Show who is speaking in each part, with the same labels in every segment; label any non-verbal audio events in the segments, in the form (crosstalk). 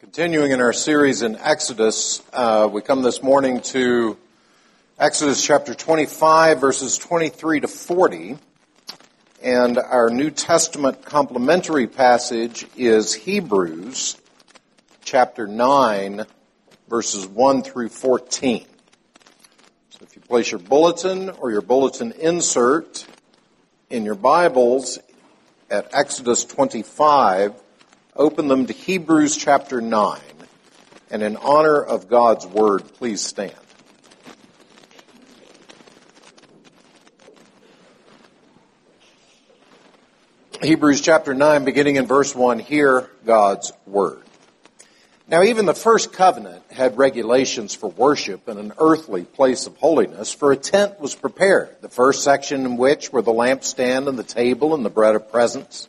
Speaker 1: Continuing in our series in Exodus, uh, we come this morning to Exodus chapter 25, verses 23 to 40. And our New Testament complementary passage is Hebrews chapter 9, verses 1 through 14. So if you place your bulletin or your bulletin insert in your Bibles at Exodus 25, open them to Hebrews chapter 9. And in honor of God's word, please stand. Hebrews chapter 9, beginning in verse 1, hear God's word. Now, even the first covenant had regulations for worship in an earthly place of holiness, for a tent was prepared, the first section in which were the lampstand and the table and the bread of presence.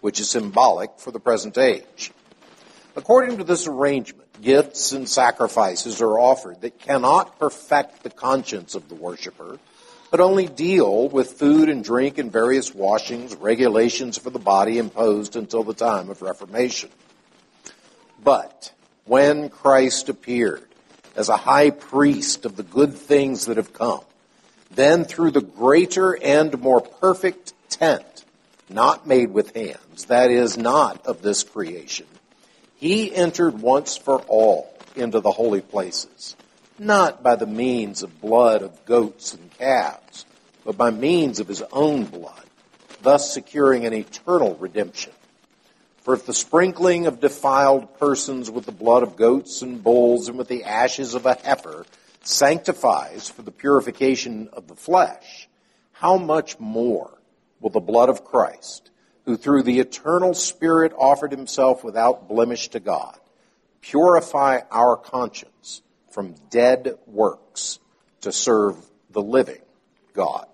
Speaker 1: which is symbolic for the present age. According to this arrangement, gifts and sacrifices are offered that cannot perfect the conscience of the worshiper, but only deal with food and drink and various washings, regulations for the body imposed until the time of Reformation. But when Christ appeared as a high priest of the good things that have come, then through the greater and more perfect tent, not made with hands, that is, not of this creation. He entered once for all into the holy places, not by the means of blood of goats and calves, but by means of his own blood, thus securing an eternal redemption. For if the sprinkling of defiled persons with the blood of goats and bulls and with the ashes of a heifer sanctifies for the purification of the flesh, how much more will the blood of Christ, who through the eternal Spirit offered himself without blemish to God, purify our conscience from dead works to serve the living God.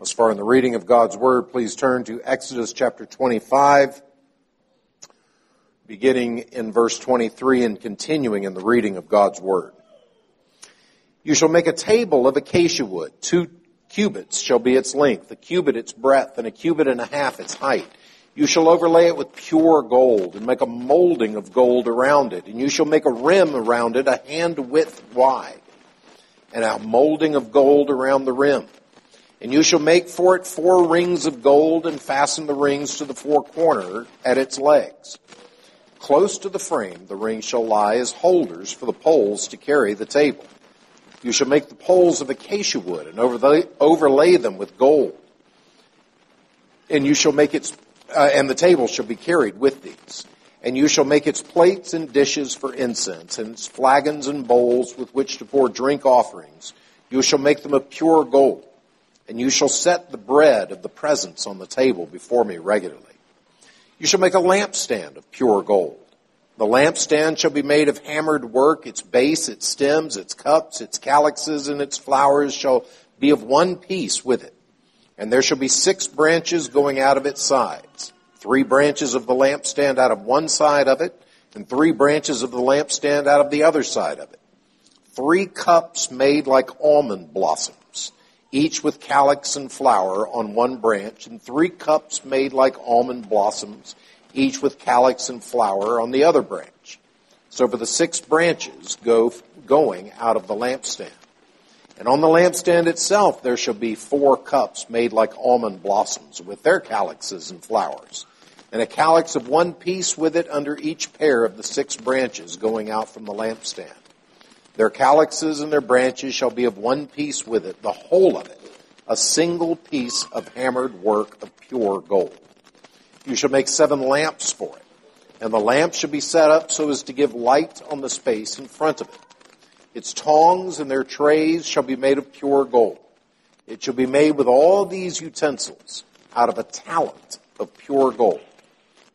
Speaker 1: As far in the reading of God's Word, please turn to Exodus chapter 25, beginning in verse 23 and continuing in the reading of God's Word. You shall make a table of acacia wood, two cubits shall be its length, a cubit its breadth, and a cubit and a half its height. You shall overlay it with pure gold, and make a molding of gold around it, and you shall make a rim around it a hand width wide, and a molding of gold around the rim. And you shall make for it four rings of gold, and fasten the rings to the four corners at its legs. Close to the frame the rings shall lie as holders for the poles to carry the table. You shall make the poles of acacia wood and overlay, overlay them with gold. And you shall make its, uh, and the table shall be carried with these. And you shall make its plates and dishes for incense, and its flagons and bowls with which to pour drink offerings. You shall make them of pure gold. And you shall set the bread of the presence on the table before me regularly. You shall make a lampstand of pure gold. The lampstand shall be made of hammered work. Its base, its stems, its cups, its calyxes, and its flowers shall be of one piece with it. And there shall be six branches going out of its sides. Three branches of the lampstand out of one side of it, and three branches of the lampstand out of the other side of it. Three cups made like almond blossoms, each with calyx and flower on one branch, and three cups made like almond blossoms, each with calyx and flower on the other branch. So for the six branches go, going out of the lampstand. And on the lampstand itself there shall be four cups made like almond blossoms with their calyxes and flowers. and a calyx of one piece with it under each pair of the six branches going out from the lampstand. Their calyxes and their branches shall be of one piece with it, the whole of it, a single piece of hammered work of pure gold. You shall make seven lamps for it, and the lamps shall be set up so as to give light on the space in front of it. Its tongs and their trays shall be made of pure gold. It shall be made with all these utensils out of a talent of pure gold.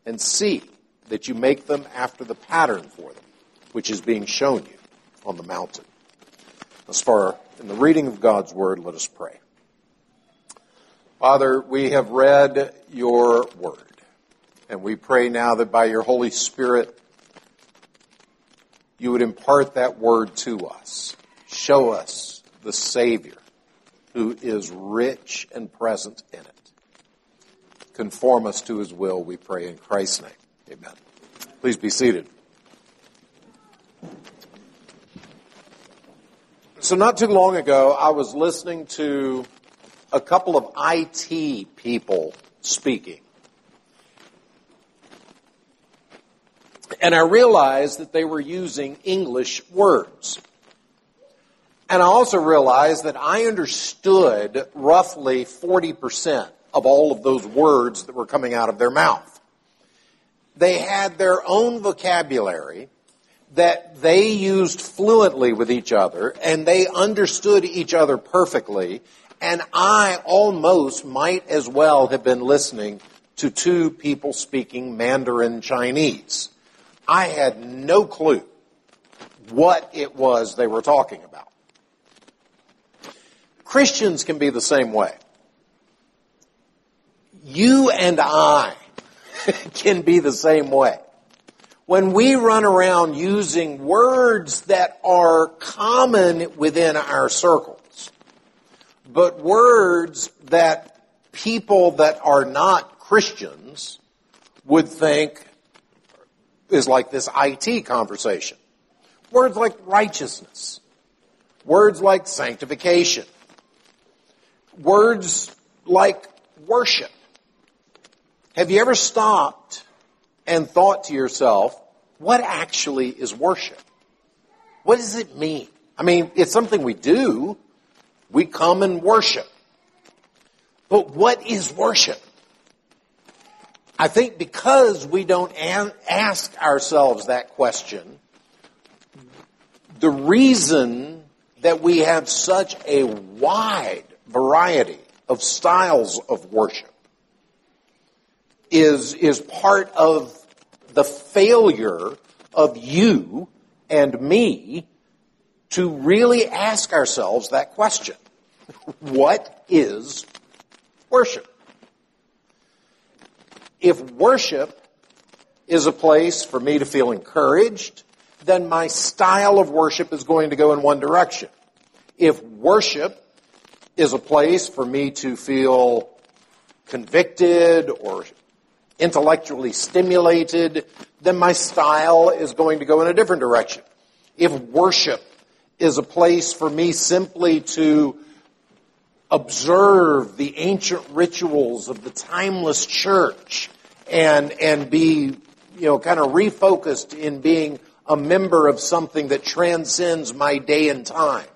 Speaker 1: And see that you make them after the pattern for them, which is being shown you on the mountain. As far in the reading of God's word, let us pray. Father, we have read your word, and we pray now that by your Holy Spirit, you would impart that word to us. Show us the Savior who is rich and present in it. Conform us to his will, we pray in Christ's name. Amen. Please be seated. So, not too long ago, I was listening to a couple of IT people speaking. And I realized that they were using English words. And I also realized that I understood roughly 40% of all of those words that were coming out of their mouth. They had their own vocabulary that they used fluently with each other and they understood each other perfectly. And I almost might as well have been listening to two people speaking Mandarin Chinese. I had no clue what it was they were talking about. Christians can be the same way. You and I (laughs) can be the same way. When we run around using words that are common within our circles, but words that people that are not Christians would think is like this IT conversation. Words like righteousness. Words like sanctification. Words like worship. Have you ever stopped and thought to yourself, what actually is worship? What does it mean? I mean, it's something we do. We come and worship. But what is worship? I think because we don't ask ourselves that question, the reason that we have such a wide variety of styles of worship is, is part of the failure of you and me to really ask ourselves that question. (laughs) What is worship? If worship is a place for me to feel encouraged, then my style of worship is going to go in one direction. If worship is a place for me to feel convicted or intellectually stimulated, then my style is going to go in a different direction. If worship is a place for me simply to observe the ancient rituals of the timeless church and, and be, you know, kind of refocused in being a member of something that transcends my day and time,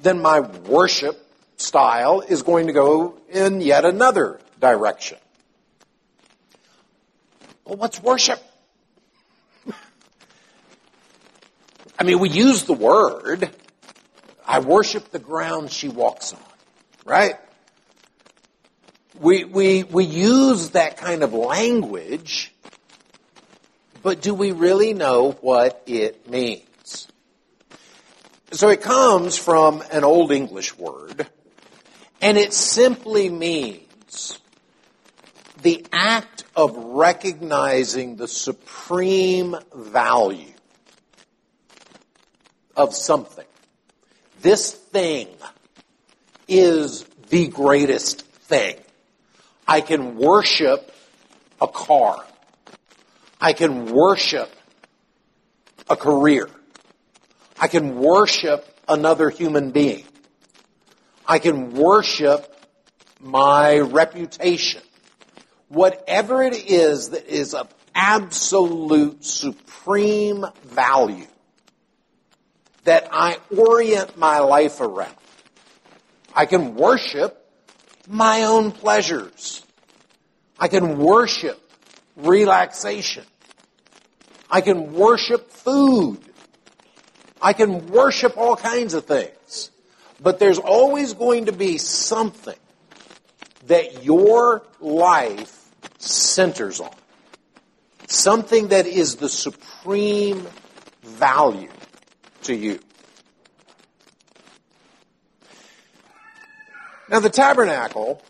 Speaker 1: then my worship style is going to go in yet another direction. Well, what's worship? (laughs) I mean, we use the word, I worship the ground she walks on right? We, we, we use that kind of language, but do we really know what it means? So it comes from an Old English word, and it simply means the act of recognizing the supreme value of something. This thing is the greatest thing. I can worship a car. I can worship a career. I can worship another human being. I can worship my reputation. whatever it is that is of absolute supreme value that I orient my life around. I can worship my own pleasures. I can worship relaxation. I can worship food. I can worship all kinds of things. But there's always going to be something that your life centers on. Something that is the supreme value to you. Now the tabernacle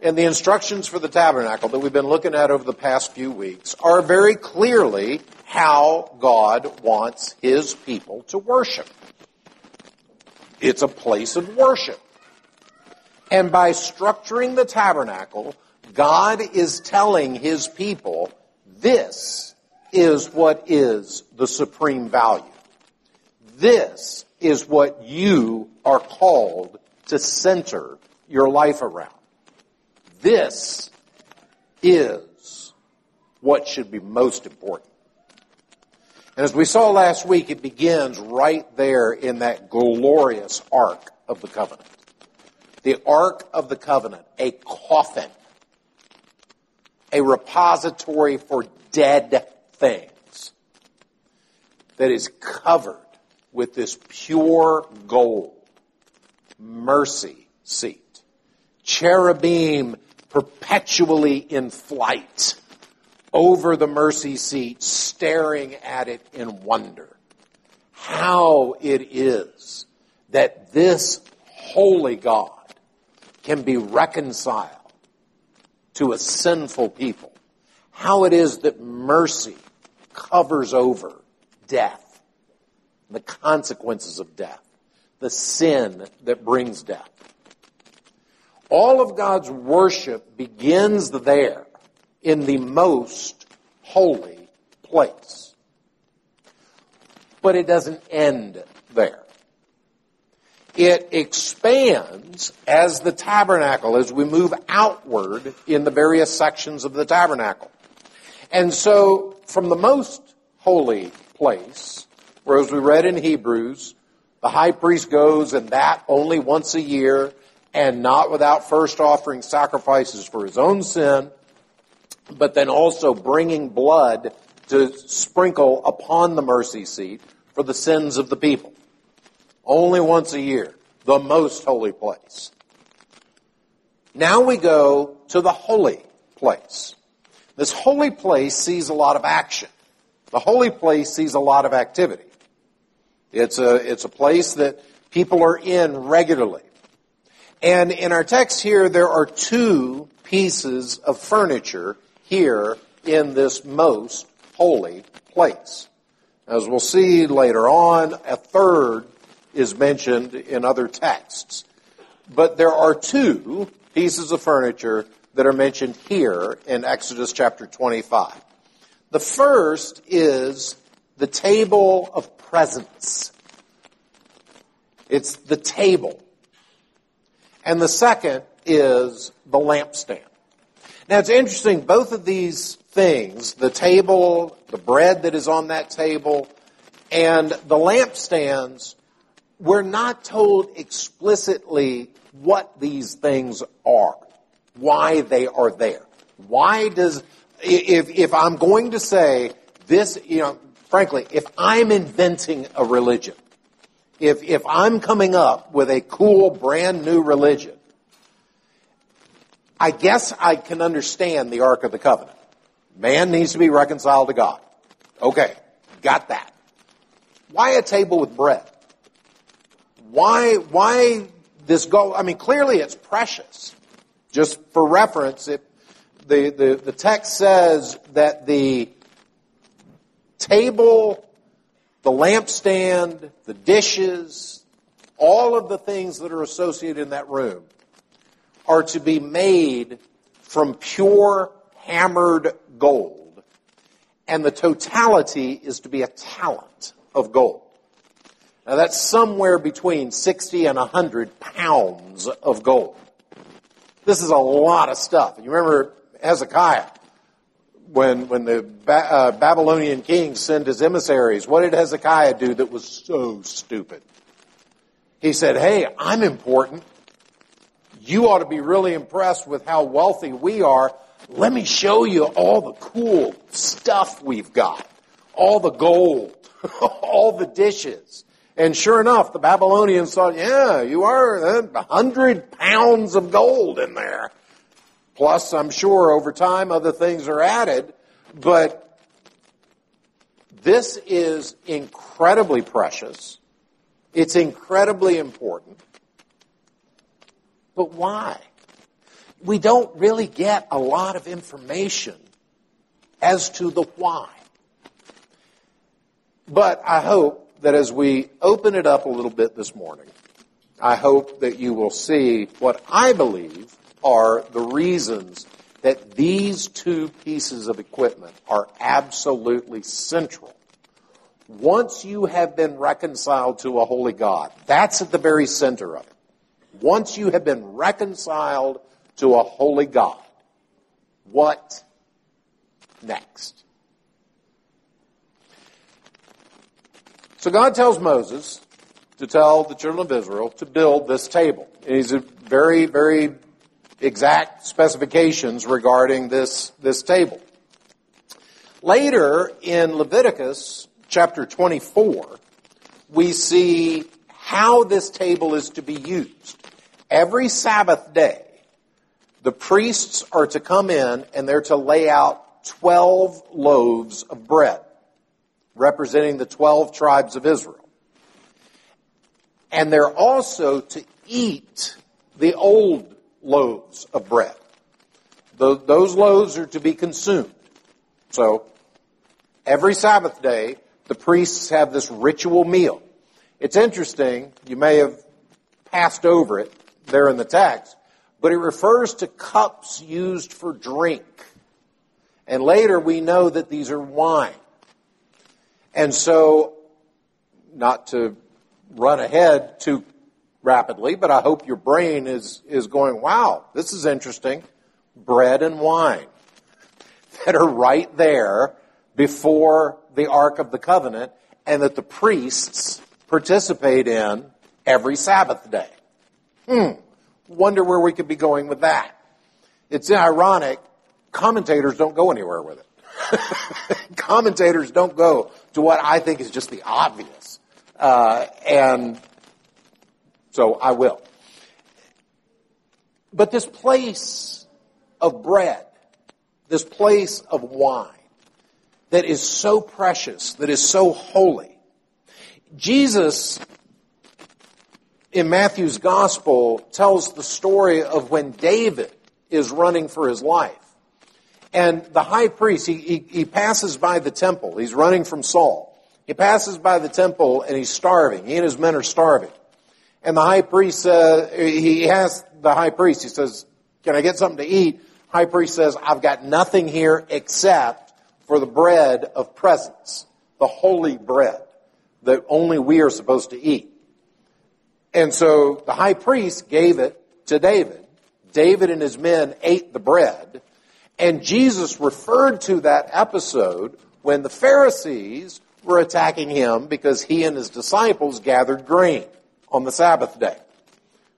Speaker 1: and the instructions for the tabernacle that we've been looking at over the past few weeks are very clearly how God wants His people to worship. It's a place of worship. And by structuring the tabernacle, God is telling His people, this is what is the supreme value. This is what you are called to center your life around. This is what should be most important. And as we saw last week, it begins right there in that glorious Ark of the Covenant. The Ark of the Covenant, a coffin, a repository for dead things that is covered with this pure gold mercy seat. Cherubim perpetually in flight over the mercy seat, staring at it in wonder. How it is that this holy God can be reconciled to a sinful people. How it is that mercy covers over death, the consequences of death, the sin that brings death. All of God's worship begins there in the most holy place. But it doesn't end there. It expands as the tabernacle, as we move outward in the various sections of the tabernacle. And so, from the most holy place, where as we read in Hebrews, the high priest goes and that only once a year and not without first offering sacrifices for his own sin, but then also bringing blood to sprinkle upon the mercy seat for the sins of the people. Only once a year, the most holy place. Now we go to the holy place. This holy place sees a lot of action. The holy place sees a lot of activity. It's a, it's a place that people are in regularly. And in our text here, there are two pieces of furniture here in this most holy place. As we'll see later on, a third is mentioned in other texts. But there are two pieces of furniture that are mentioned here in Exodus chapter 25. The first is the table of presence. It's the table. And the second is the lampstand. Now it's interesting, both of these things, the table, the bread that is on that table, and the lampstands, we're not told explicitly what these things are, why they are there. Why does, if, if I'm going to say this, you know, frankly, if I'm inventing a religion, if, if I'm coming up with a cool brand new religion, I guess I can understand the Ark of the Covenant. Man needs to be reconciled to God. Okay, got that. Why a table with bread? Why, why this gold? I mean, clearly it's precious. Just for reference, it, the, the, the text says that the table the lampstand, the dishes, all of the things that are associated in that room are to be made from pure hammered gold. And the totality is to be a talent of gold. Now that's somewhere between 60 and 100 pounds of gold. This is a lot of stuff. You remember Hezekiah when, when the ba- uh, Babylonian king sent his emissaries, what did Hezekiah do that was so stupid? He said, Hey, I'm important. You ought to be really impressed with how wealthy we are. Let me show you all the cool stuff we've got. All the gold, (laughs) all the dishes. And sure enough, the Babylonians thought, yeah, you are a hundred pounds of gold in there. Plus, I'm sure over time other things are added, but this is incredibly precious. It's incredibly important. But why? We don't really get a lot of information as to the why. But I hope that as we open it up a little bit this morning, I hope that you will see what I believe are the reasons that these two pieces of equipment are absolutely central. Once you have been reconciled to a holy God, that's at the very center of it. Once you have been reconciled to a holy God, what next? So God tells Moses to tell the children of Israel to build this table. And he's a very, very exact specifications regarding this, this table. Later in Leviticus chapter 24, we see how this table is to be used. Every Sabbath day, the priests are to come in and they're to lay out 12 loaves of bread, representing the 12 tribes of Israel. And they're also to eat the old loaves of bread. Those loaves are to be consumed. So, every Sabbath day, the priests have this ritual meal. It's interesting, you may have passed over it there in the text, but it refers to cups used for drink. And later we know that these are wine. And so, not to run ahead too rapidly, but I hope your brain is, is going, wow, this is interesting. Bread and wine that are right there before the Ark of the Covenant and that the priests participate in every Sabbath day. Hmm. Wonder where we could be going with that. It's ironic. Commentators don't go anywhere with it. (laughs) Commentators don't go to what I think is just the obvious. Uh, and so I will. But this place of bread, this place of wine, that is so precious, that is so holy. Jesus, in Matthew's gospel, tells the story of when David is running for his life. And the high priest, he, he, he passes by the temple. He's running from Saul. He passes by the temple and he's starving. He and his men are starving. And the high priest, uh, he asks the high priest, he says, can I get something to eat? High priest says, I've got nothing here except for the bread of presence, the holy bread that only we are supposed to eat. And so the high priest gave it to David. David and his men ate the bread. And Jesus referred to that episode when the Pharisees were attacking him because he and his disciples gathered grain on the Sabbath day.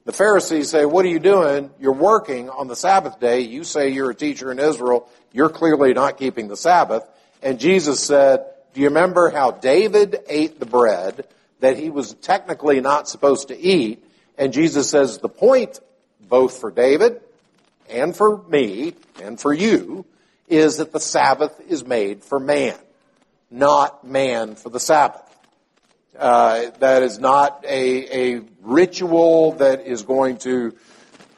Speaker 1: The Pharisees say, what are you doing? You're working on the Sabbath day. You say you're a teacher in Israel. You're clearly not keeping the Sabbath. And Jesus said, do you remember how David ate the bread that he was technically not supposed to eat? And Jesus says, the point, both for David and for me and for you, is that the Sabbath is made for man, not man for the Sabbath. Uh, that is not a, a ritual that is going to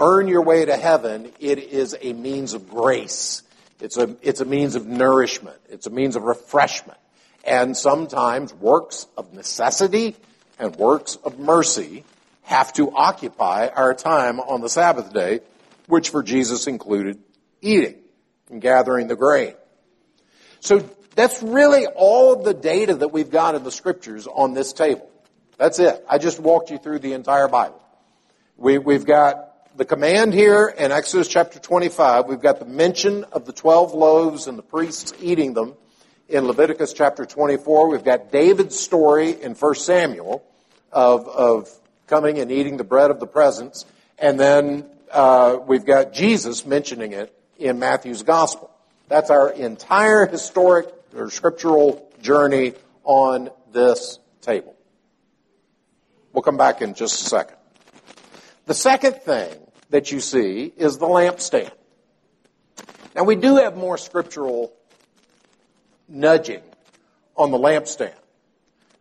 Speaker 1: earn your way to heaven. It is a means of grace. It's a, it's a means of nourishment. It's a means of refreshment. And sometimes works of necessity and works of mercy have to occupy our time on the Sabbath day, which for Jesus included eating and gathering the grain. So that's really all of the data that we've got in the scriptures on this table. That's it. I just walked you through the entire Bible. We, we've got the command here in Exodus chapter 25. We've got the mention of the 12 loaves and the priests eating them in Leviticus chapter 24. We've got David's story in 1 Samuel of, of coming and eating the bread of the presence. And then uh, we've got Jesus mentioning it in Matthew's gospel. That's our entire historic or scriptural journey on this table. We'll come back in just a second. The second thing that you see is the lampstand. Now we do have more scriptural nudging on the lampstand.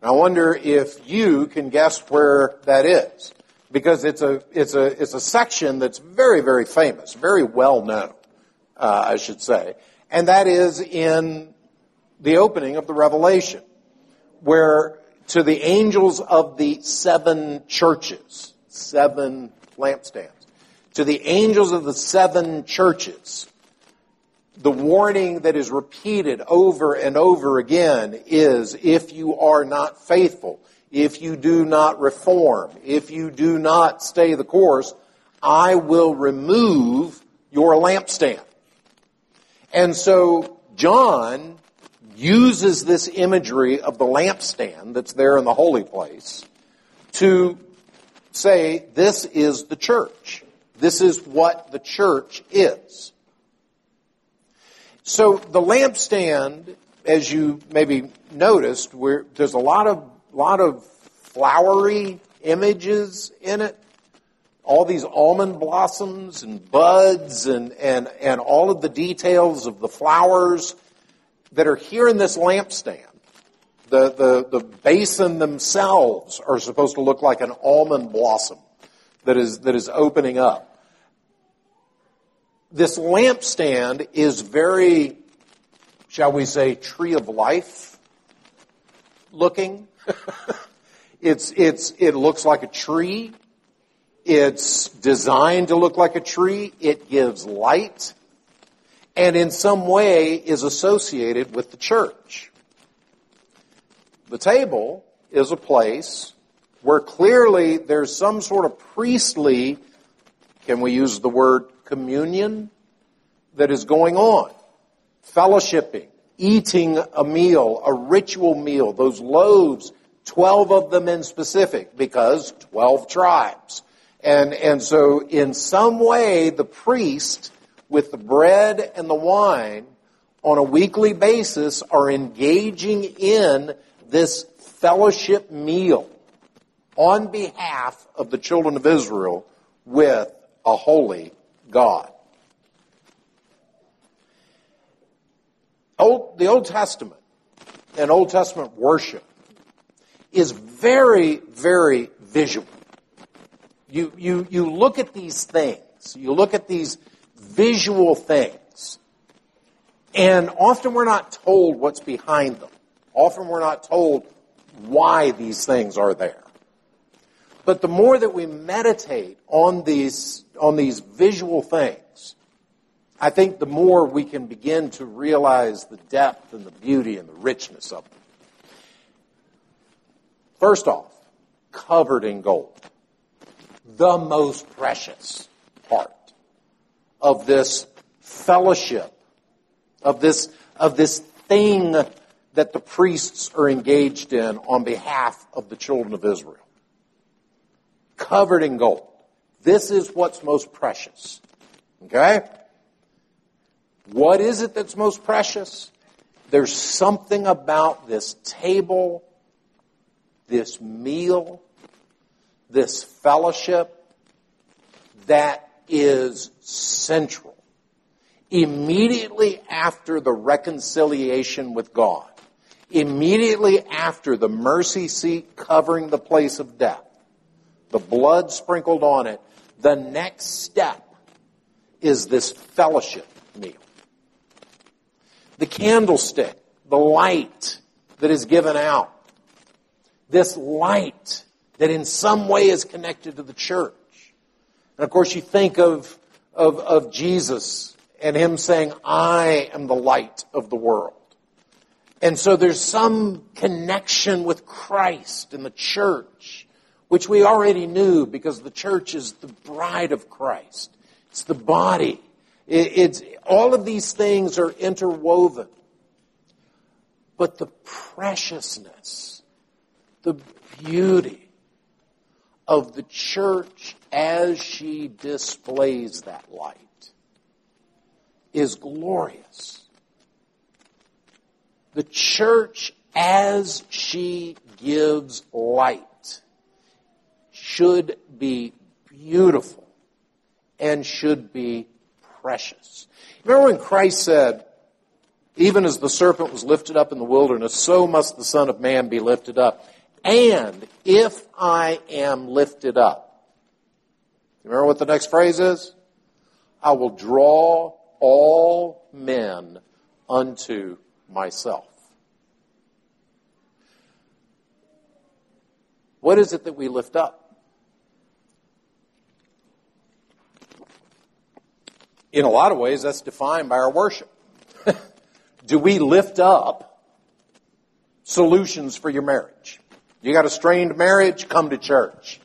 Speaker 1: I wonder if you can guess where that is. Because it's a, it's a, it's a section that's very, very famous, very well known, uh, I should say. And that is in the opening of the Revelation, where to the angels of the seven churches, seven lampstands, to the angels of the seven churches, the warning that is repeated over and over again is if you are not faithful, if you do not reform, if you do not stay the course, I will remove your lampstand. And so John uses this imagery of the lampstand that's there in the holy place to say this is the church. This is what the church is. So the lampstand, as you maybe noticed, where there's a lot of lot of flowery images in it. All these almond blossoms and buds and, and, and all of the details of the flowers that are here in this lampstand. The, the, the basin themselves are supposed to look like an almond blossom that is, that is opening up this lampstand is very, shall we say, tree of life looking. (laughs) it's, it's, it looks like a tree. It's designed to look like a tree. It gives light. And in some way is associated with the church. The table is a place where clearly there's some sort of priestly, can we use the word communion that is going on. Fellowshipping, eating a meal, a ritual meal, those loaves, 12 of them in specific, because 12 tribes. And, and so in some way, the priest, with the bread and the wine, on a weekly basis, are engaging in this fellowship meal on behalf of the children of Israel with a holy God. Old, the Old Testament and Old Testament worship is very, very visual. You, you, you look at these things, you look at these visual things, and often we're not told what's behind them. Often we're not told why these things are there. But the more that we meditate on these, on these visual things, I think the more we can begin to realize the depth and the beauty and the richness of them. First off, covered in gold. The most precious part of this fellowship, of this, of this thing that the priests are engaged in on behalf of the children of Israel covered in gold. This is what's most precious. Okay? What is it that's most precious? There's something about this table, this meal, this fellowship that is central. Immediately after the reconciliation with God, immediately after the mercy seat covering the place of death, the blood sprinkled on it. The next step is this fellowship meal. The candlestick, the light that is given out. This light that in some way is connected to the church. And of course you think of, of, of Jesus and him saying, I am the light of the world. And so there's some connection with Christ and the church which we already knew because the church is the bride of Christ. It's the body. it's, all of these things are interwoven. But the preciousness, the beauty of the church as she displays that light is glorious. The church as she gives light should be beautiful and should be precious. Remember when Christ said, even as the serpent was lifted up in the wilderness, so must the Son of Man be lifted up. And if I am lifted up, remember what the next phrase is? I will draw all men unto myself. What is it that we lift up? In a lot of ways, that's defined by our worship. (laughs) Do we lift up solutions for your marriage? You got a strained marriage? Come to church.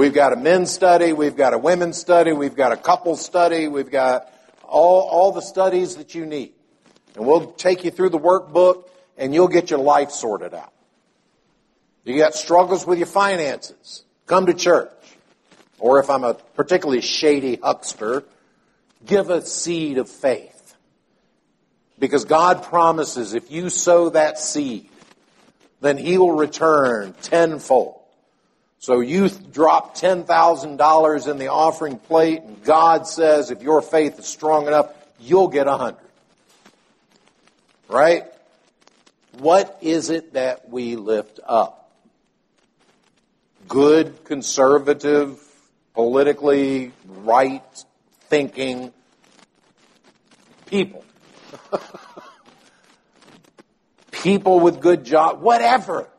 Speaker 1: We've got a men's study, we've got a women's study, we've got a couple study, we've got all, all the studies that you need. And we'll take you through the workbook and you'll get your life sorted out. You got struggles with your finances. Come to church. Or if I'm a particularly shady huckster, give a seed of faith. Because God promises if you sow that seed, then He will return tenfold. So you drop $10,000 in the offering plate and God says if your faith is strong enough, you'll get a hundred. Right? What is it that we lift up? Good, conservative, politically right thinking people. (laughs) People with good jobs, whatever.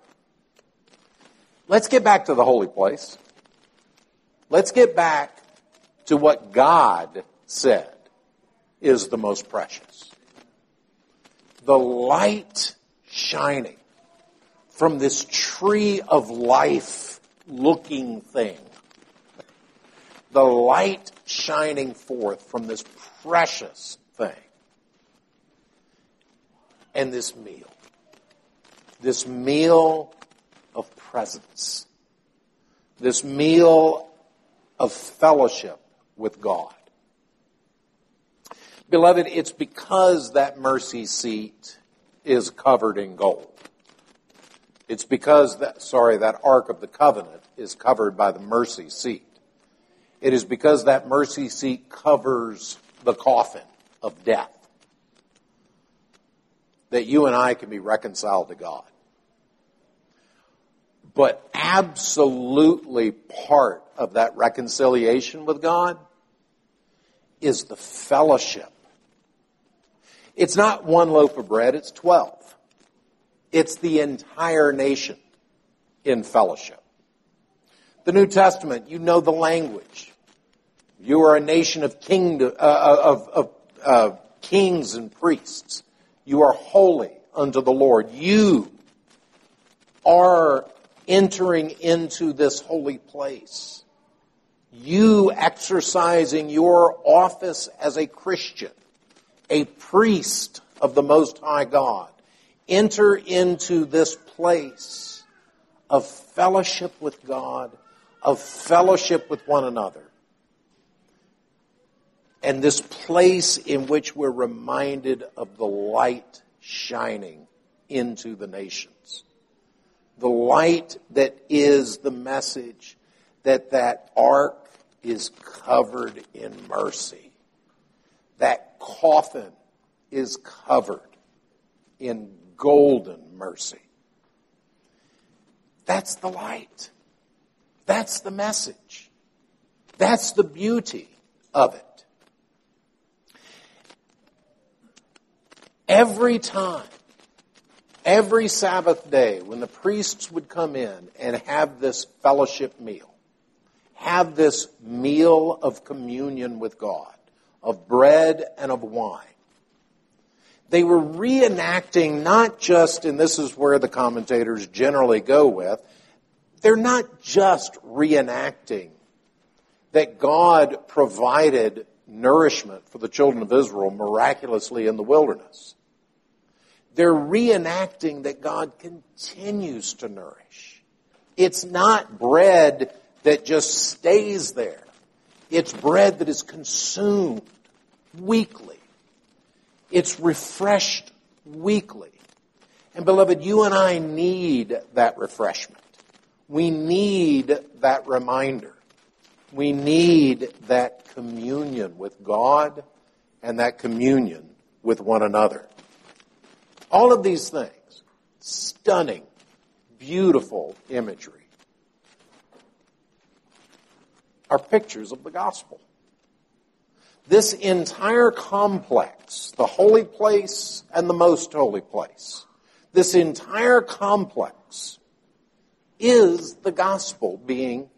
Speaker 1: Let's get back to the holy place. Let's get back to what God said is the most precious. The light shining from this tree of life looking thing. The light shining forth from this precious thing and this meal. This meal of presence. This meal of fellowship with God. Beloved, it's because that mercy seat is covered in gold. It's because that, sorry, that Ark of the Covenant is covered by the mercy seat. It is because that mercy seat covers the coffin of death that you and I can be reconciled to God. But absolutely part of that reconciliation with God is the fellowship. It's not one loaf of bread, it's 12. It's the entire nation in fellowship. The New Testament, you know the language. You are a nation of, kingdom, uh, of, of uh, kings and priests. You are holy unto the Lord. You are entering into this holy place. You exercising your office as a Christian, a priest of the Most High God, enter into this place of fellowship with God, of fellowship with one another and this place in which we're reminded of the light shining into the nations. The light that is the message that that ark is covered in mercy. That coffin is covered in golden mercy. That's the light. That's the message. That's the beauty of it. Every time, every Sabbath day, when the priests would come in and have this fellowship meal, have this meal of communion with God, of bread and of wine, they were reenacting not just, and this is where the commentators generally go with, they're not just reenacting that God provided nourishment for the children of Israel miraculously in the wilderness. They're reenacting that God continues to nourish. It's not bread that just stays there. It's bread that is consumed weekly. It's refreshed weekly. And beloved, you and I need that refreshment. We need that reminder. We need that communion with God and that communion with one another. All of these things, stunning, beautiful imagery, are pictures of the gospel. This entire complex, the holy place and the most holy place, this entire complex is the gospel being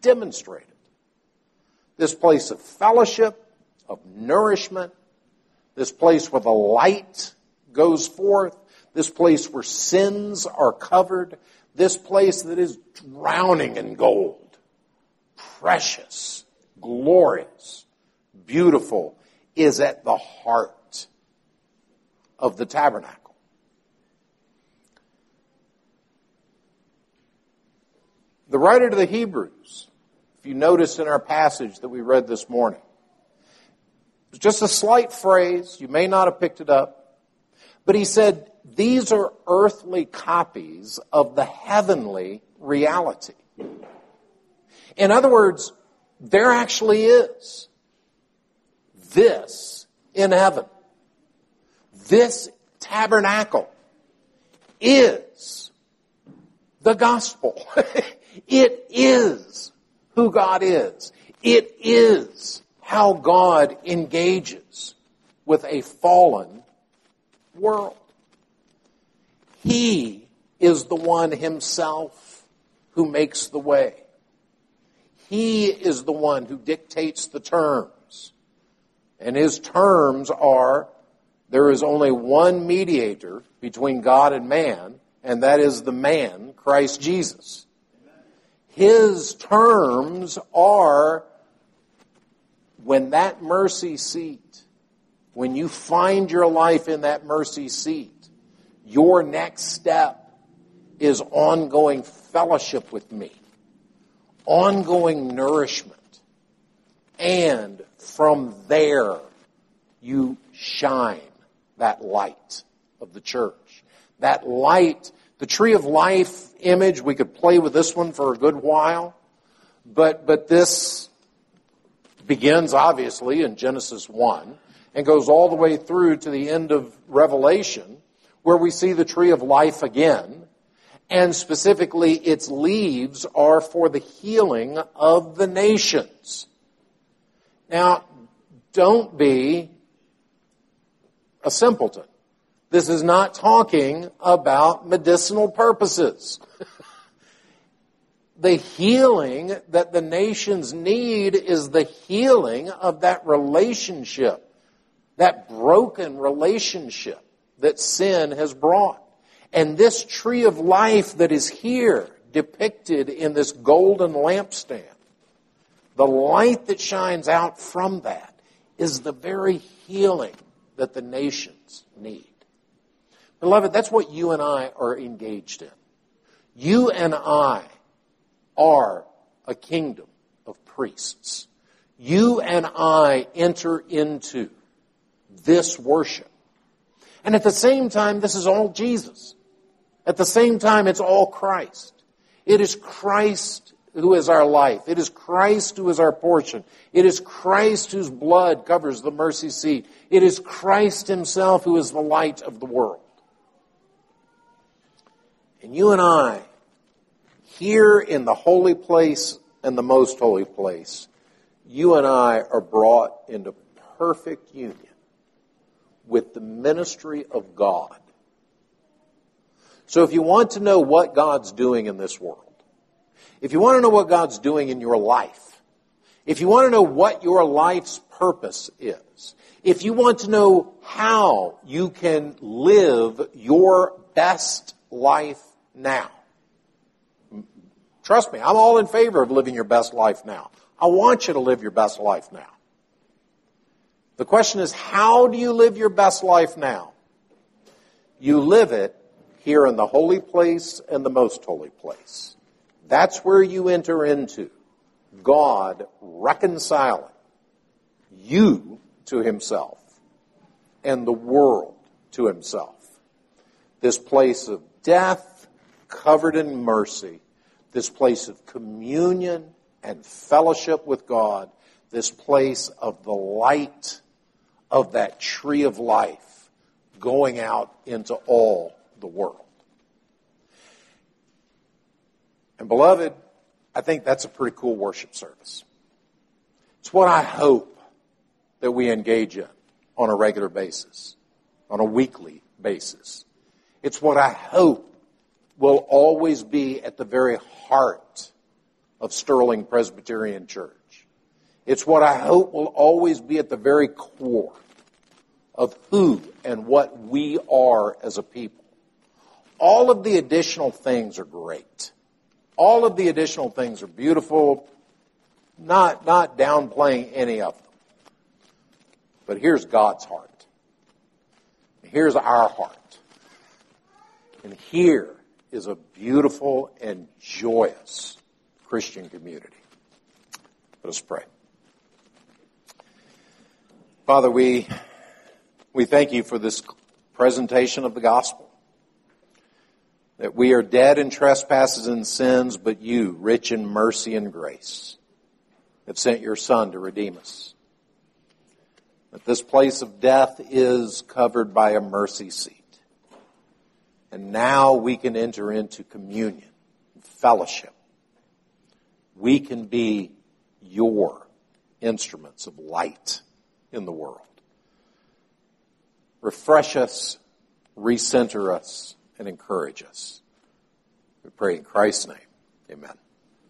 Speaker 1: demonstrated. This place of fellowship, of nourishment, this place where the light goes forth, this place where sins are covered, this place that is drowning in gold, precious, glorious, beautiful, is at the heart of the tabernacle. The writer to the Hebrews, if you notice in our passage that we read this morning, it's just a slight phrase. You may not have picked it up. But he said, these are earthly copies of the heavenly reality. In other words, there actually is this in heaven. This tabernacle is the gospel. (laughs) It is who God is. It is how God engages with a fallen world. He is the one himself who makes the way. He is the one who dictates the terms. And his terms are there is only one mediator between God and man, and that is the man, Christ Jesus. His terms are when that mercy seat, when you find your life in that mercy seat, your next step is ongoing fellowship with me, ongoing nourishment. And from there, you shine that light of the church. That light the tree of life image, we could play with this one for a good while, but, but this begins obviously in Genesis 1 and goes all the way through to the end of Revelation, where we see the tree of life again, and specifically its leaves are for the healing of the nations. Now, don't be a simpleton. This is not talking about medicinal purposes. (laughs) the healing that the nations need is the healing of that relationship, that broken relationship that sin has brought. And this tree of life that is here, depicted in this golden lampstand, the light that shines out from that is the very healing that the nations need. Beloved, that's what you and I are engaged in. You and I are a kingdom of priests. You and I enter into this worship. And at the same time, this is all Jesus. At the same time, it's all Christ. It is Christ who is our life. It is Christ who is our portion. It is Christ whose blood covers the mercy seat. It is Christ himself who is the light of the world. And you and I, here in the holy place and the most holy place, you and I are brought into perfect union with the ministry of God. So if you want to know what God's doing in this world, if you want to know what God's doing in your life, if you want to know what your life's purpose is, if you want to know how you can live your best life now. Trust me, I'm all in favor of living your best life now. I want you to live your best life now. The question is, how do you live your best life now? You live it here in the holy place and the most holy place. That's where you enter into God reconciling you to himself and the world to himself. This place of death covered in mercy, this place of communion and fellowship with God, this place of the light of that tree of life going out into all the world. And beloved, I think that's a pretty cool worship service. It's what I hope that we engage in on a regular basis, on a weekly basis. It's what I hope will always be at the very heart of Sterling Presbyterian Church. It's what I hope will always be at the very core of who and what we are as a people. All of the additional things are great. All of the additional things are beautiful, not, not downplaying any of them. But here's God's heart. Here's our heart. And here is a beautiful and joyous Christian community. Let us pray. Father, we, we thank you for this presentation of the gospel. That we are dead in trespasses and sins, but you, rich in mercy and grace, have sent your Son to redeem us. That this place of death is covered by a mercy seat. And now we can enter into communion, fellowship. We can be your instruments of light in the world. Refresh us, recenter us, and encourage us. We pray in Christ's name. Amen.